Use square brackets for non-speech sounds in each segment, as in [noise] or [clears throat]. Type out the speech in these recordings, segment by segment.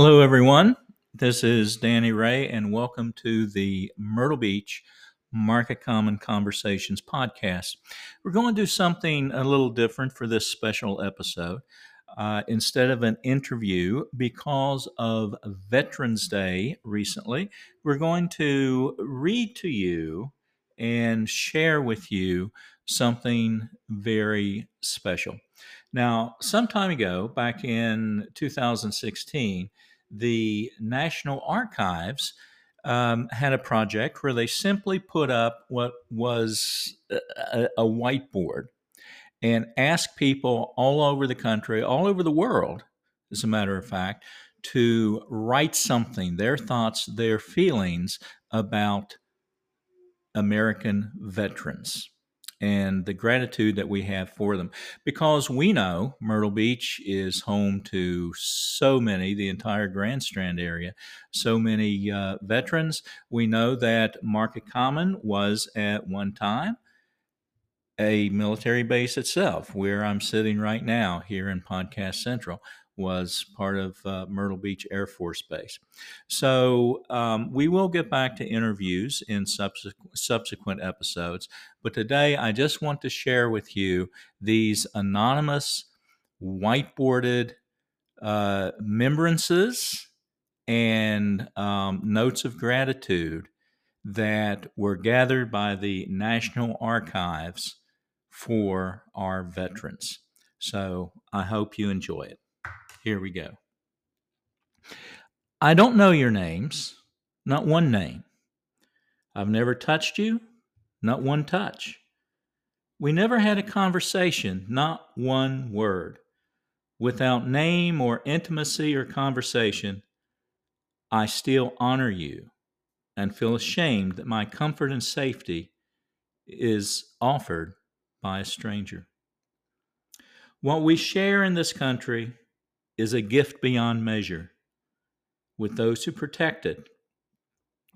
Hello, everyone. This is Danny Ray, and welcome to the Myrtle Beach Market Common Conversations podcast. We're going to do something a little different for this special episode. Uh, instead of an interview, because of Veterans Day recently, we're going to read to you and share with you something very special. Now, some time ago, back in 2016, the National Archives um, had a project where they simply put up what was a, a whiteboard and asked people all over the country, all over the world, as a matter of fact, to write something, their thoughts, their feelings about American veterans and the gratitude that we have for them. Because we know Myrtle Beach is home to so many, the entire Grand Strand area, so many uh, veterans. We know that Market Common was at one time a military base itself, where I'm sitting right now here in Podcast Central was part of uh, Myrtle Beach Air Force Base. So um, we will get back to interviews in subsequent, subsequent episodes, but today I just want to share with you these anonymous whiteboarded uh, remembrances and um, notes of gratitude that were gathered by the National Archives for our veterans. So I hope you enjoy it. Here we go. I don't know your names, not one name. I've never touched you, not one touch. We never had a conversation, not one word. Without name or intimacy or conversation, I still honor you and feel ashamed that my comfort and safety is offered by a stranger. What we share in this country is a gift beyond measure. With those who protect it,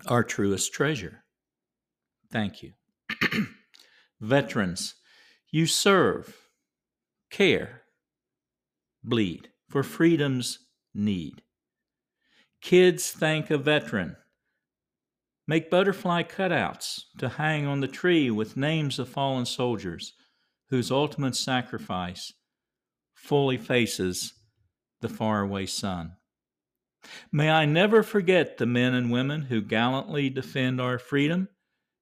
our truest treasure. Thank you. [clears throat] Veterans, you serve, care, bleed for freedom's need. Kids thank a veteran. Make butterfly cutouts to hang on the tree with names of fallen soldiers whose ultimate sacrifice fully faces the faraway sun. May I never forget the men and women who gallantly defend our freedom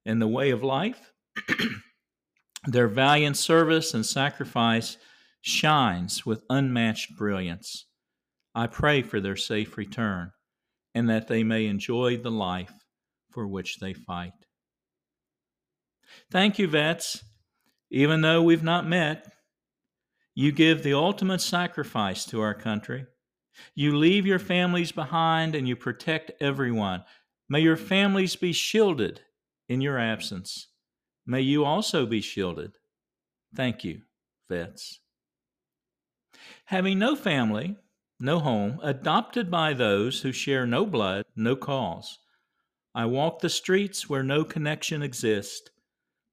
and the way of life. [clears throat] Their valiant service and sacrifice shines with unmatched brilliance. I pray for their safe return and that they may enjoy the life for which they fight. Thank you, vets. Even though we've not met, you give the ultimate sacrifice to our country. You leave your families behind and you protect everyone. May your families be shielded in your absence. May you also be shielded. Thank you, vets. Having no family, no home, adopted by those who share no blood, no cause, I walk the streets where no connection exists,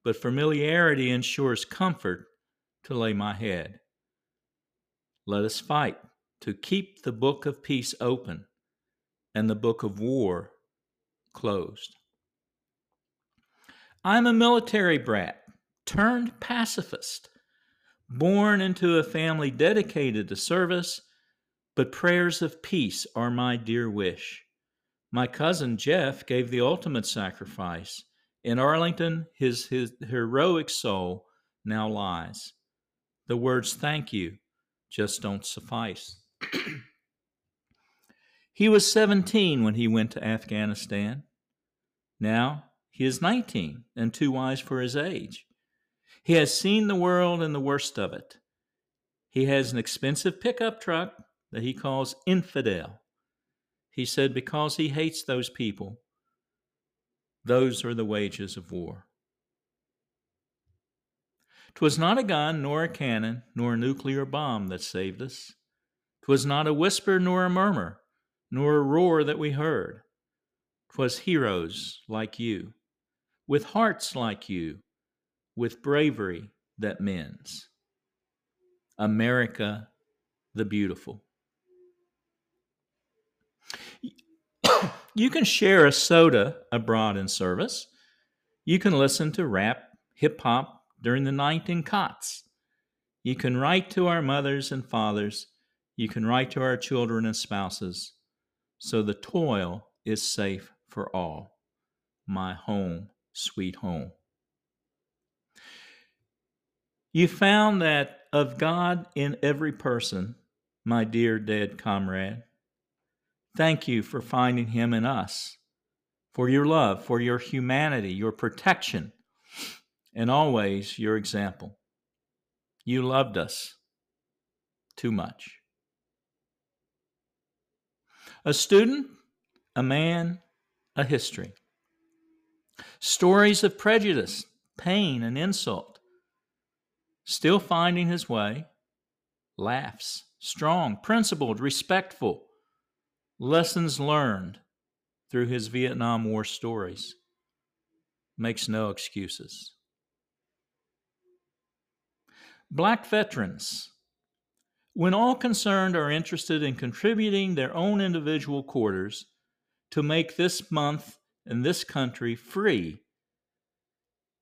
but familiarity ensures comfort to lay my head. Let us fight to keep the book of peace open and the book of war closed. I'm a military brat turned pacifist, born into a family dedicated to service, but prayers of peace are my dear wish. My cousin Jeff gave the ultimate sacrifice. In Arlington, his, his heroic soul now lies. The words thank you just don't suffice. he was 17 when he went to Afghanistan. Now he is 19 and too wise for his age. He has seen the world and the worst of it. He has an expensive pickup truck that he calls Infidel. He said, because he hates those people, those are the wages of war. 'Twas not a gun, nor a cannon, nor a nuclear bomb that saved us. 'Twas not a whisper, nor a murmur, nor a roar that we heard. 'Twas heroes like you, with hearts like you, with bravery that mends. America the Beautiful. You can share a soda abroad in service. You can listen to rap, hip hop during the night in cots. You can write to our mothers and fathers. You can write to our children and spouses. So the toil is safe for all. My home, sweet home. You found that of God in every person, my dear dead comrade. Thank you for finding him in us, for your love, for your humanity, your protection, and always your example. You loved us too much. A student, a man, a history. Stories of prejudice, pain, and insult. Still finding his way. Laughs, strong, principled, respectful lessons learned through his Vietnam War stories, makes no excuses. Black veterans. When all concerned are interested in contributing their own individual quarters to make this month and this country free,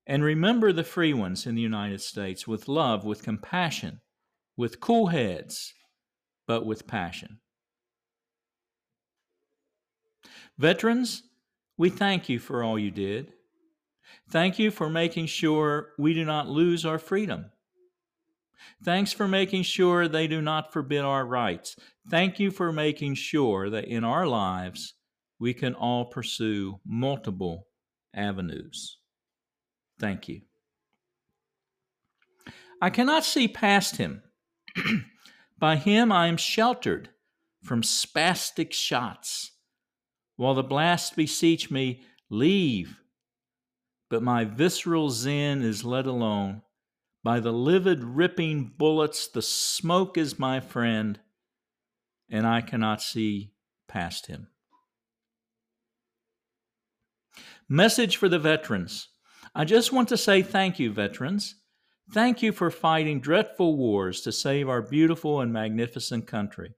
and remember the free ones in the United States with love, with compassion, with cool heads, but with passion. Veterans, we thank you for all you did. Thank you for making sure we do not lose our freedom. Thanks for making sure they do not forbid our rights. Thank you for making sure that in our lives we can all pursue multiple avenues. Thank you. I cannot see past him. [clears throat] By him I am sheltered from spastic shots while the blasts beseech me, Leave. But my visceral zen is let alone. By the livid, ripping bullets, the smoke is my friend, and I cannot see past him. Message for the veterans. I just want to say thank you, veterans. Thank you for fighting dreadful wars to save our beautiful and magnificent country.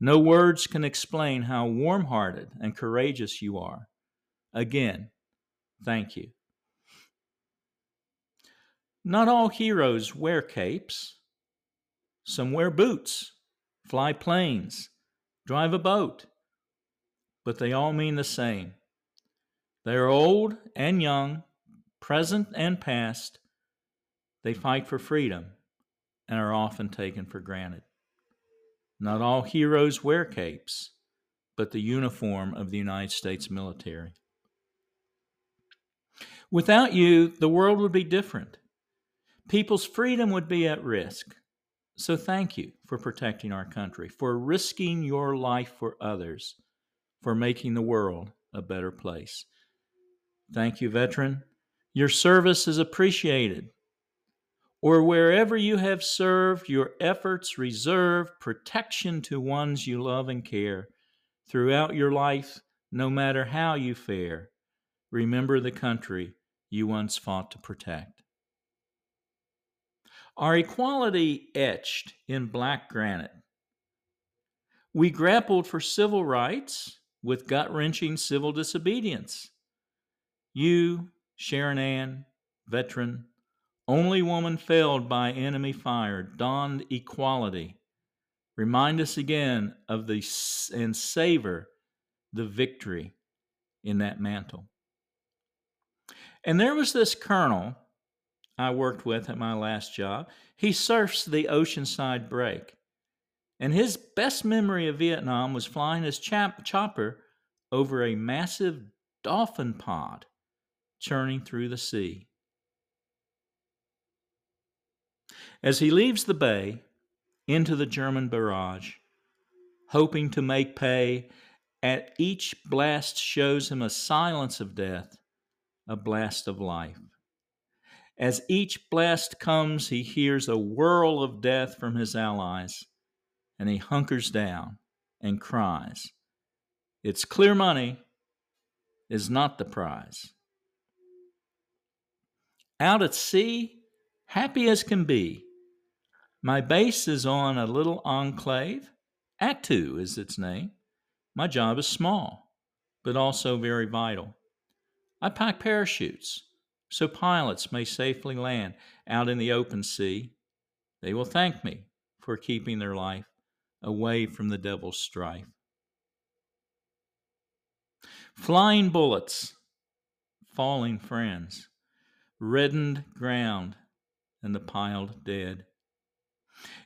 No words can explain how warm hearted and courageous you are. Again, thank you. Not all heroes wear capes. Some wear boots, fly planes, drive a boat, but they all mean the same. They are old and young, present and past. They fight for freedom and are often taken for granted. Not all heroes wear capes, but the uniform of the United States military. Without you, the world would be different. People's freedom would be at risk. So thank you for protecting our country, for risking your life for others, for making the world a better place. Thank you, veteran. Your service is appreciated or wherever you have served, your efforts reserve protection to ones you love and care. Throughout your life, no matter how you fare, remember the country you once fought to protect. Our equality etched in black granite. We grappled for civil rights with gut wrenching civil disobedience. You, Sharon Ann, veteran, only woman felled by enemy fire, donned equality. Remind us again of the and savor the victory in that mantle. And there was this colonel I worked with at my last job. He surfs the oceanside break. And his best memory of Vietnam was flying his chopper over a massive dolphin pod churning through the sea. As he leaves the bay into the German barrage, hoping to make pay, at each blast shows him a silence of death, a blast of life. As each blast comes, he hears a whirl of death from his allies, and he hunkers down and cries, It's clear money is not the prize. Out at sea, happy as can be, my base is on a little enclave. Attu is its name. My job is small, but also very vital. I pack parachutes so pilots may safely land out in the open sea. They will thank me for keeping their life away from the devil's strife. Flying bullets, falling friends, reddened ground, and the piled dead.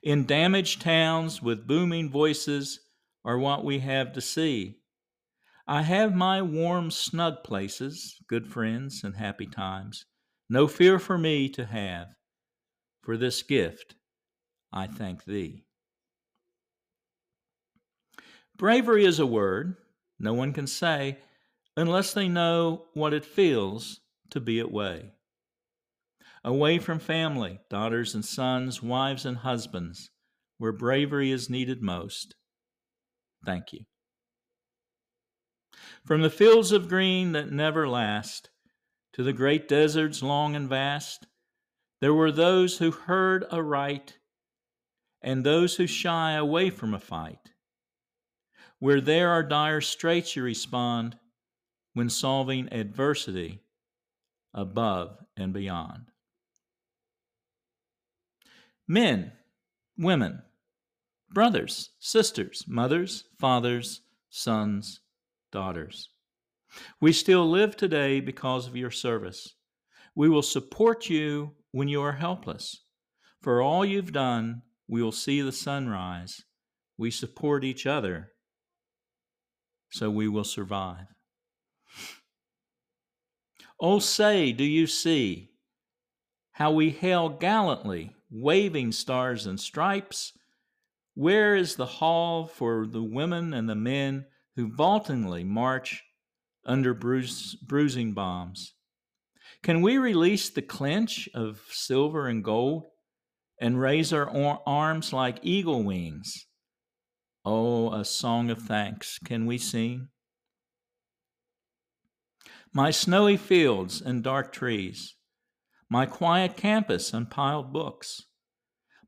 In damaged towns with booming voices are what we have to see. I have my warm, snug places, good friends, and happy times. No fear for me to have. For this gift, I thank thee. Bravery is a word no one can say unless they know what it feels to be away. Away from family, daughters and sons, wives and husbands, where bravery is needed most. Thank you. From the fields of green that never last to the great deserts long and vast, there were those who heard aright and those who shy away from a fight. Where there are dire straits, you respond when solving adversity above and beyond. Men, women, brothers, sisters, mothers, fathers, sons, daughters. We still live today because of your service. We will support you when you are helpless. For all you've done, we will see the sunrise. We support each other, so we will survive. Oh, say, do you see how we hail gallantly, waving stars and stripes? Where is the hall for the women and the men who vaultingly march under bruise, bruising bombs? Can we release the clinch of silver and gold and raise our arms like eagle wings? Oh, a song of thanks can we sing? My snowy fields and dark trees, my quiet campus and piled books,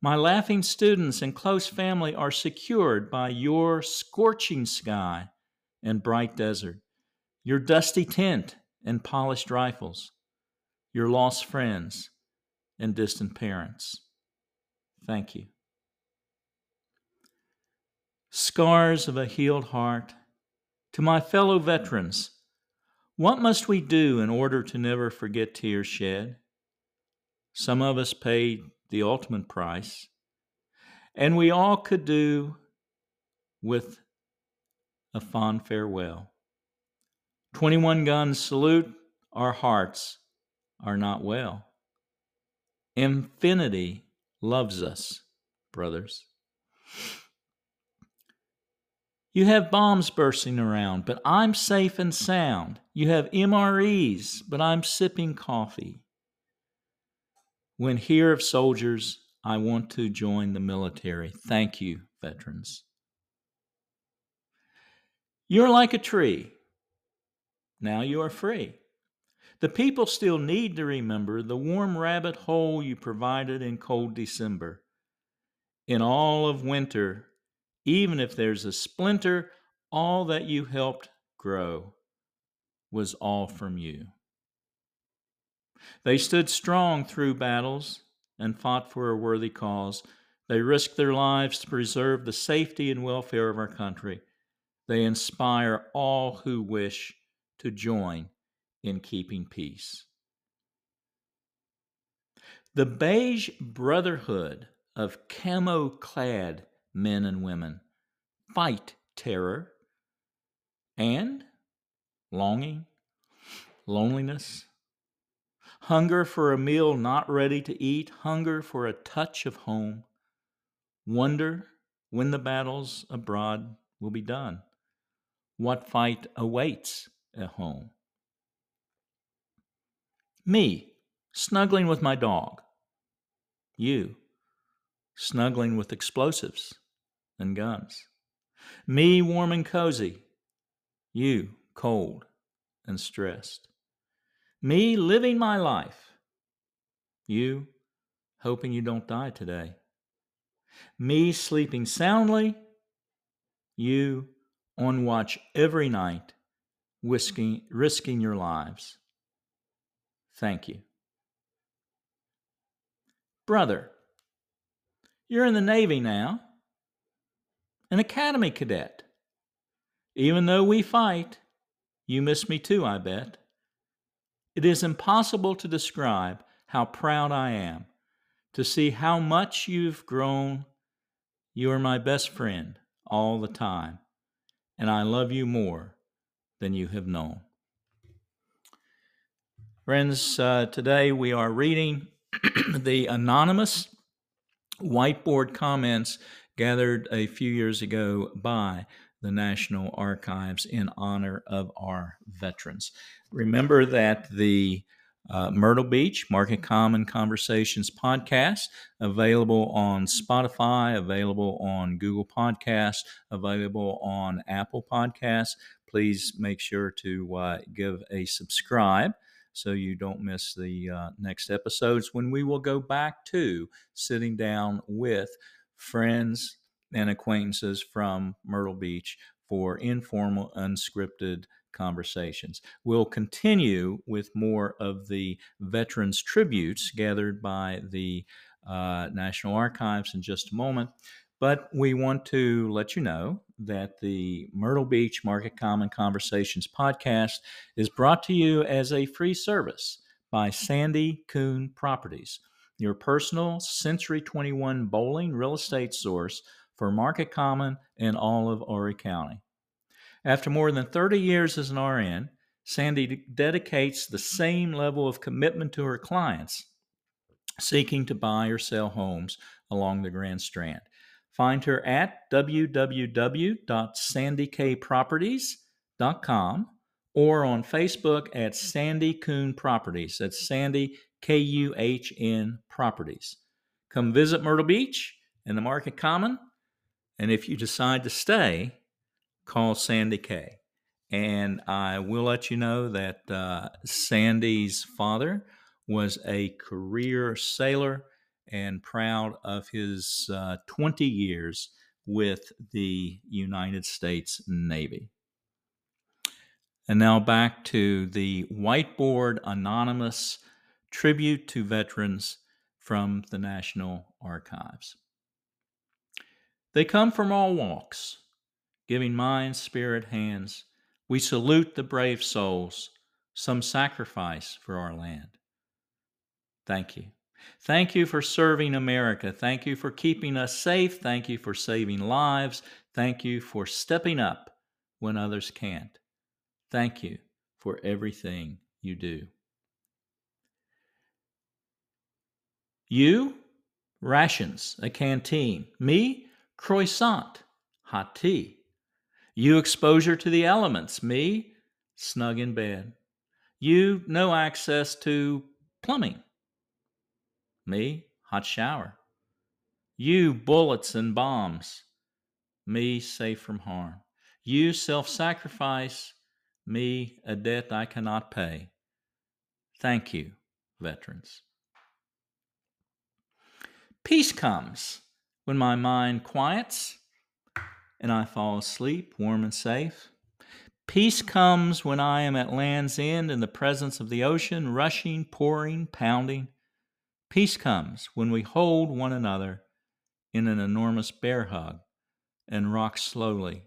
my laughing students and close family are secured by your scorching sky and bright desert, your dusty tent and polished rifles, your lost friends and distant parents. Thank you. Scars of a healed heart. To my fellow veterans, what must we do in order to never forget tears shed? Some of us paid the ultimate price, and we all could do with a fond farewell. 21 guns salute, our hearts are not well. Infinity loves us, brothers. You have bombs bursting around, but I'm safe and sound. You have MREs, but I'm sipping coffee. When hear of soldiers, I want to join the military. Thank you, veterans. You're like a tree. Now you are free. The people still need to remember the warm rabbit hole you provided in cold December. In all of winter, even if there's a splinter, all that you helped grow was all from you. They stood strong through battles and fought for a worthy cause. They risked their lives to preserve the safety and welfare of our country. They inspire all who wish to join in keeping peace. The beige brotherhood of camo clad men and women fight terror and longing, loneliness, hunger for a meal not ready to eat, hunger for a touch of home, wonder when the battles abroad will be done what fight awaits at home. Me, snuggling with my dog. You, snuggling with explosives and guns. Me, warm and cozy. You, cold and stressed. Me, living my life. You, hoping you don't die today. Me, sleeping soundly. You, on watch every night, risking, risking your lives. Thank you. Brother, you're in the Navy now, an academy cadet. Even though we fight, you miss me too, I bet. It is impossible to describe how proud I am to see how much you've grown. You are my best friend all the time, and I love you more than you have known. Friends, uh, today we are reading [clears throat] the anonymous whiteboard comments gathered a few years ago by the National Archives in honor of our veterans. Remember that the uh, Myrtle Beach Market Common Conversations podcast, available on Spotify, available on Google Podcasts, available on Apple Podcasts. Please make sure to uh, give a subscribe so you don't miss the uh, next episodes when we will go back to sitting down with friends and acquaintances from Myrtle Beach for informal, unscripted conversations. We'll continue with more of the veterans' tributes gathered by the uh, National Archives in just a moment. But we want to let you know that the Myrtle Beach Market Common Conversations podcast is brought to you as a free service by Sandy Kuhn Properties, your personal Century 21 Boling real estate source for Market Common and all of Horry County. After more than 30 years as an RN, Sandy dedicates the same level of commitment to her clients seeking to buy or sell homes along the Grand Strand. Find her at www.sandykproperties.com or on Facebook at Sandy Kuhn Properties. That's Sandy K U H N Properties. Come visit Myrtle Beach and the Market Common. And if you decide to stay, call Sandy Kay. And I will let you know that uh, Sandy's father was a career sailor and proud of his uh, 20 years with the United States Navy. And now back to the Whiteboard Anonymous Tribute to Veterans from the National Archives. They come from all walks giving mind, spirit, hands. We salute the brave souls, some sacrifice for our land. Thank you. Thank you for serving America. Thank you for keeping us safe. Thank you for saving lives. Thank you for stepping up when others can't. Thank you for everything you do. You, rations, a canteen. Me, croissant, hot tea. You exposure to the elements, me snug in bed. You no access to plumbing, me hot shower. You bullets and bombs, me safe from harm. You self sacrifice, me a debt I cannot pay. Thank you, veterans. Peace comes when my mind quiets and I fall asleep warm and safe. Peace comes when I am at land's end in the presence of the ocean, rushing, pouring, pounding. Peace comes when we hold one another in an enormous bear hug and rock slowly,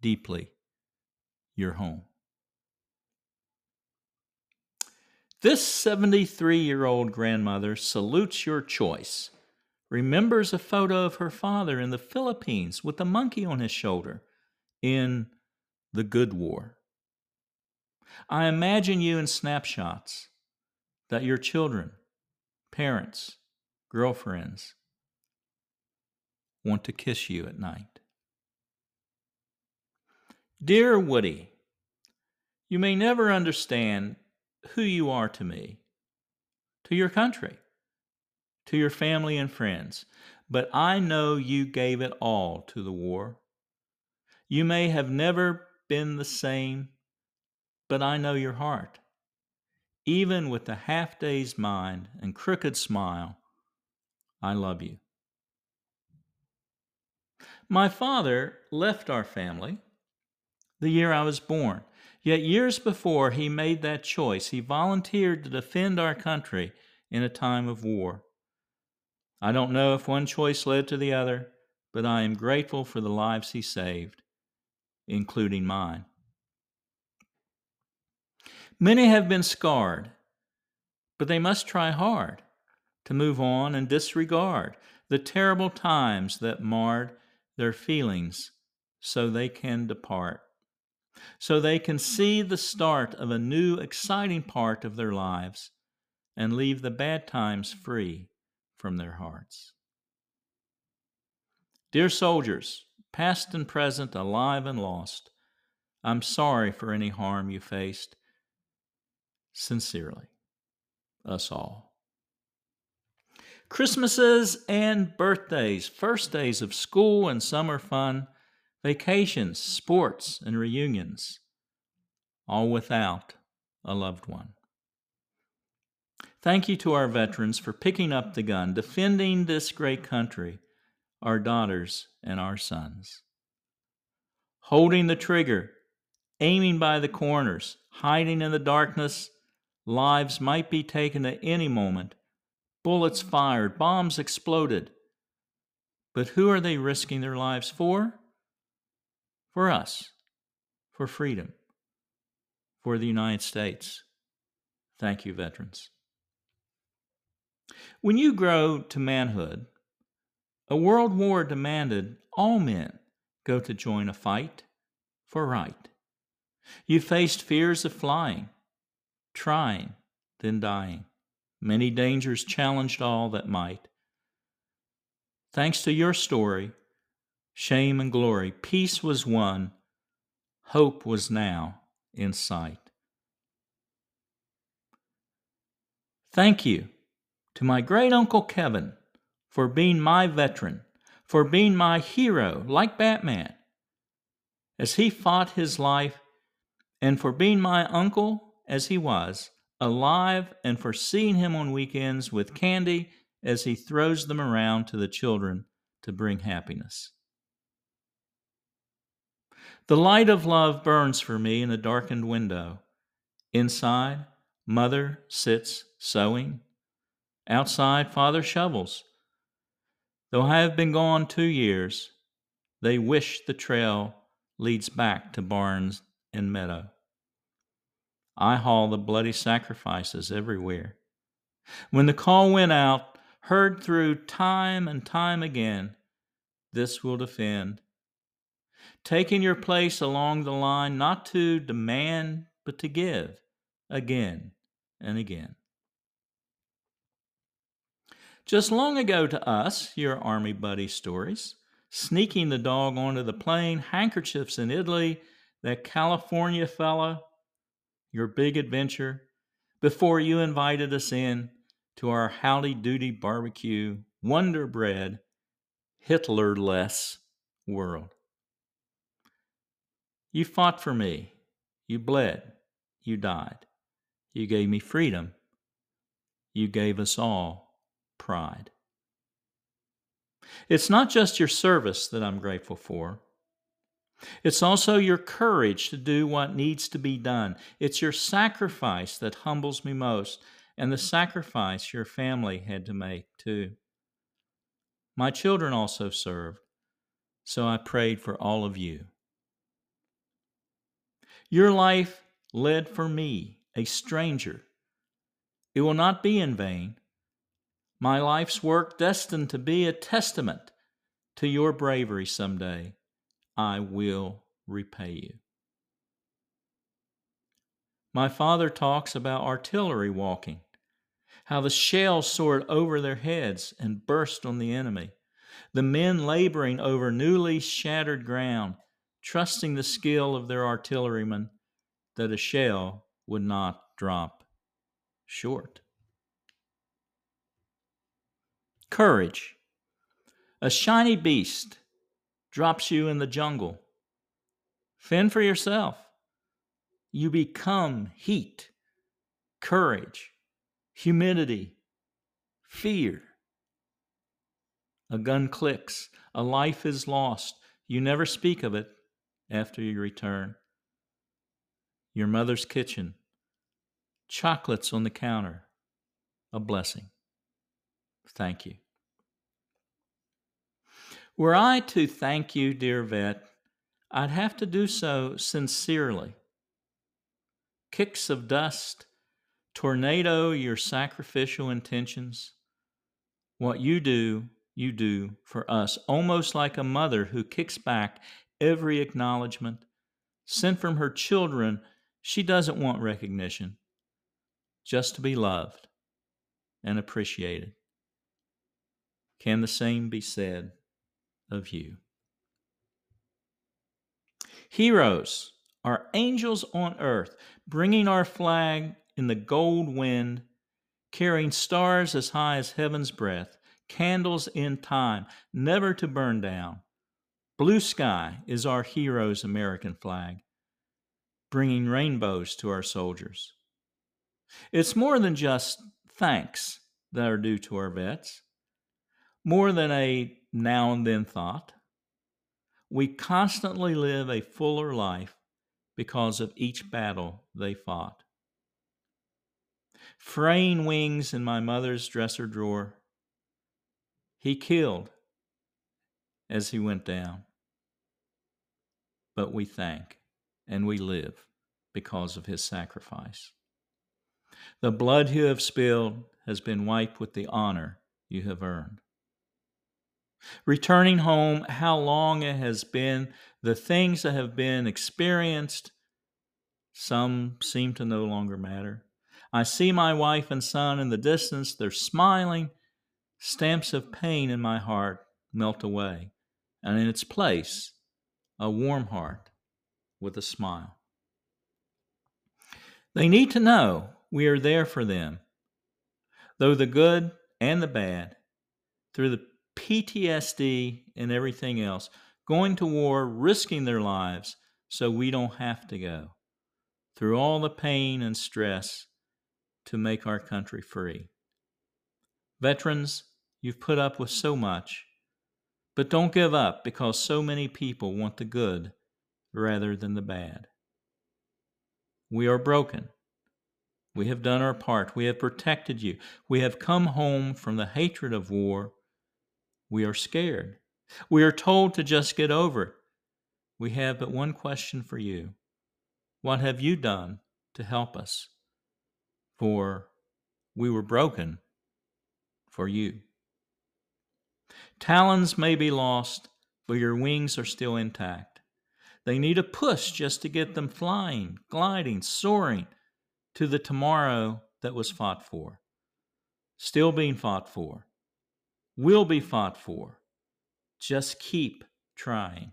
deeply, your home. This 73 year old grandmother salutes your choice remembers a photo of her father in the Philippines with a monkey on his shoulder in the Good War. I imagine you in snapshots that your children, parents, girlfriends want to kiss you at night. Dear Woody, you may never understand who you are to me, to your country to your family and friends, but I know you gave it all to the war. You may have never been the same, but I know your heart. Even with a half dazed mind and crooked smile, I love you. My father left our family the year I was born. Yet years before he made that choice, he volunteered to defend our country in a time of war. I don't know if one choice led to the other, but I am grateful for the lives he saved, including mine. Many have been scarred, but they must try hard to move on and disregard the terrible times that marred their feelings so they can depart, so they can see the start of a new, exciting part of their lives and leave the bad times free from their hearts. Dear soldiers, past and present, alive and lost, I'm sorry for any harm you faced. Sincerely, us all. Christmases and birthdays, first days of school and summer fun, vacations, sports, and reunions, all without a loved one. Thank you to our veterans for picking up the gun, defending this great country, our daughters and our sons. Holding the trigger, aiming by the corners, hiding in the darkness, lives might be taken at any moment, bullets fired, bombs exploded. But who are they risking their lives for? For us, for freedom, for the United States. Thank you, veterans. When you grow to manhood, a world war demanded all men go to join a fight for right. You faced fears of flying, trying, then dying. Many dangers challenged all that might. Thanks to your story, shame and glory, peace was won, hope was now in sight. Thank you to my great uncle Kevin for being my veteran, for being my hero like Batman, as he fought his life, and for being my uncle as he was, alive, and for seeing him on weekends with candy as he throws them around to the children to bring happiness. The light of love burns for me in a darkened window. Inside, mother sits sewing, Outside, father shovels. Though I have been gone two years, they wish the trail leads back to barns and meadow. I haul the bloody sacrifices everywhere. When the call went out, heard through time and time again, this will defend. Taking your place along the line, not to demand, but to give again and again. Just long ago to us, your Army buddy stories, sneaking the dog onto the plane, handkerchiefs in Italy, that California fella, your big adventure, before you invited us in to our howdy doody barbecue, wonder bread, Hitler less world. You fought for me. You bled. You died. You gave me freedom. You gave us all pride. It's not just your service that I'm grateful for. It's also your courage to do what needs to be done. It's your sacrifice that humbles me most, and the sacrifice your family had to make, too. My children also served, so I prayed for all of you. Your life led for me, a stranger. It will not be in vain my life's work destined to be a testament to your bravery someday. I will repay you. My father talks about artillery walking, how the shells soared over their heads and burst on the enemy, the men laboring over newly shattered ground, trusting the skill of their artillerymen that a shell would not drop short. Courage. A shiny beast drops you in the jungle. Fend for yourself. You become heat, courage, humidity, fear. A gun clicks, a life is lost. You never speak of it after you return. your mother's kitchen, chocolates on the counter, a blessing. Thank you. Were I to thank you, dear vet, I'd have to do so sincerely. Kicks of dust tornado your sacrificial intentions. What you do, you do for us, almost like a mother who kicks back every acknowledgement. Sent from her children, she doesn't want recognition, just to be loved and appreciated. Can the same be said of you? Heroes are angels on earth, bringing our flag in the gold wind, carrying stars as high as heaven's breath, candles in time, never to burn down. Blue sky is our hero's American flag, bringing rainbows to our soldiers. It's more than just thanks that are due to our vets, more than a now and then thought. We constantly live a fuller life because of each battle they fought fraying wings in my mother's dresser drawer. He killed as he went down. But we thank and we live because of his sacrifice. The blood you have spilled has been wiped with the honor you have earned. Returning home, how long it has been, the things that have been experienced, some seem to no longer matter. I see my wife and son in the distance. They're smiling. Stamps of pain in my heart melt away, and in its place, a warm heart with a smile. They need to know we are there for them, though the good and the bad, through the PTSD and everything else, going to war, risking their lives so we don't have to go. Through all the pain and stress, to make our country free. Veterans, you've put up with so much, but don't give up because so many people want the good rather than the bad. We are broken. We have done our part. We have protected you. We have come home from the hatred of war. We are scared. We are told to just get over it. We have but one question for you What have you done to help us? for we were broken for you. Talons may be lost, but your wings are still intact. They need a push just to get them flying, gliding, soaring to the tomorrow that was fought for. Still being fought for. Will be fought for. Just keep trying.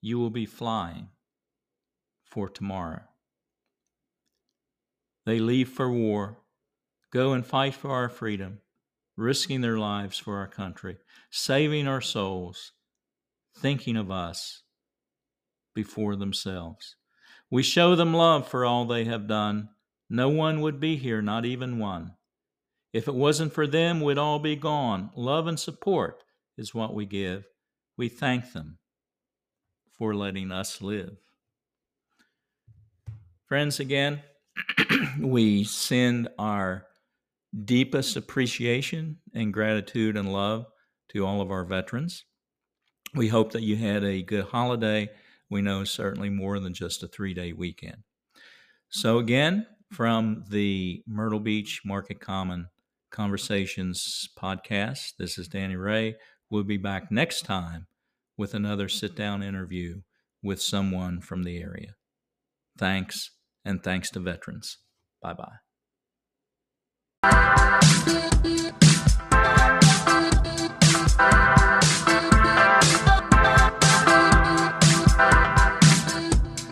You will be flying for tomorrow. They leave for war, go and fight for our freedom, risking their lives for our country, saving our souls, thinking of us before themselves. We show them love for all they have done. No one would be here, not even one. If it wasn't for them, we'd all be gone. Love and support is what we give. We thank them for letting us live. Friends, again, [clears throat] we send our deepest appreciation and gratitude and love to all of our veterans. We hope that you had a good holiday. We know certainly more than just a three day weekend. So, again, from the Myrtle Beach Market Common Conversations podcast. This is Danny Ray. We'll be back next time with another sit down interview with someone from the area. Thanks, and thanks to veterans. Bye bye.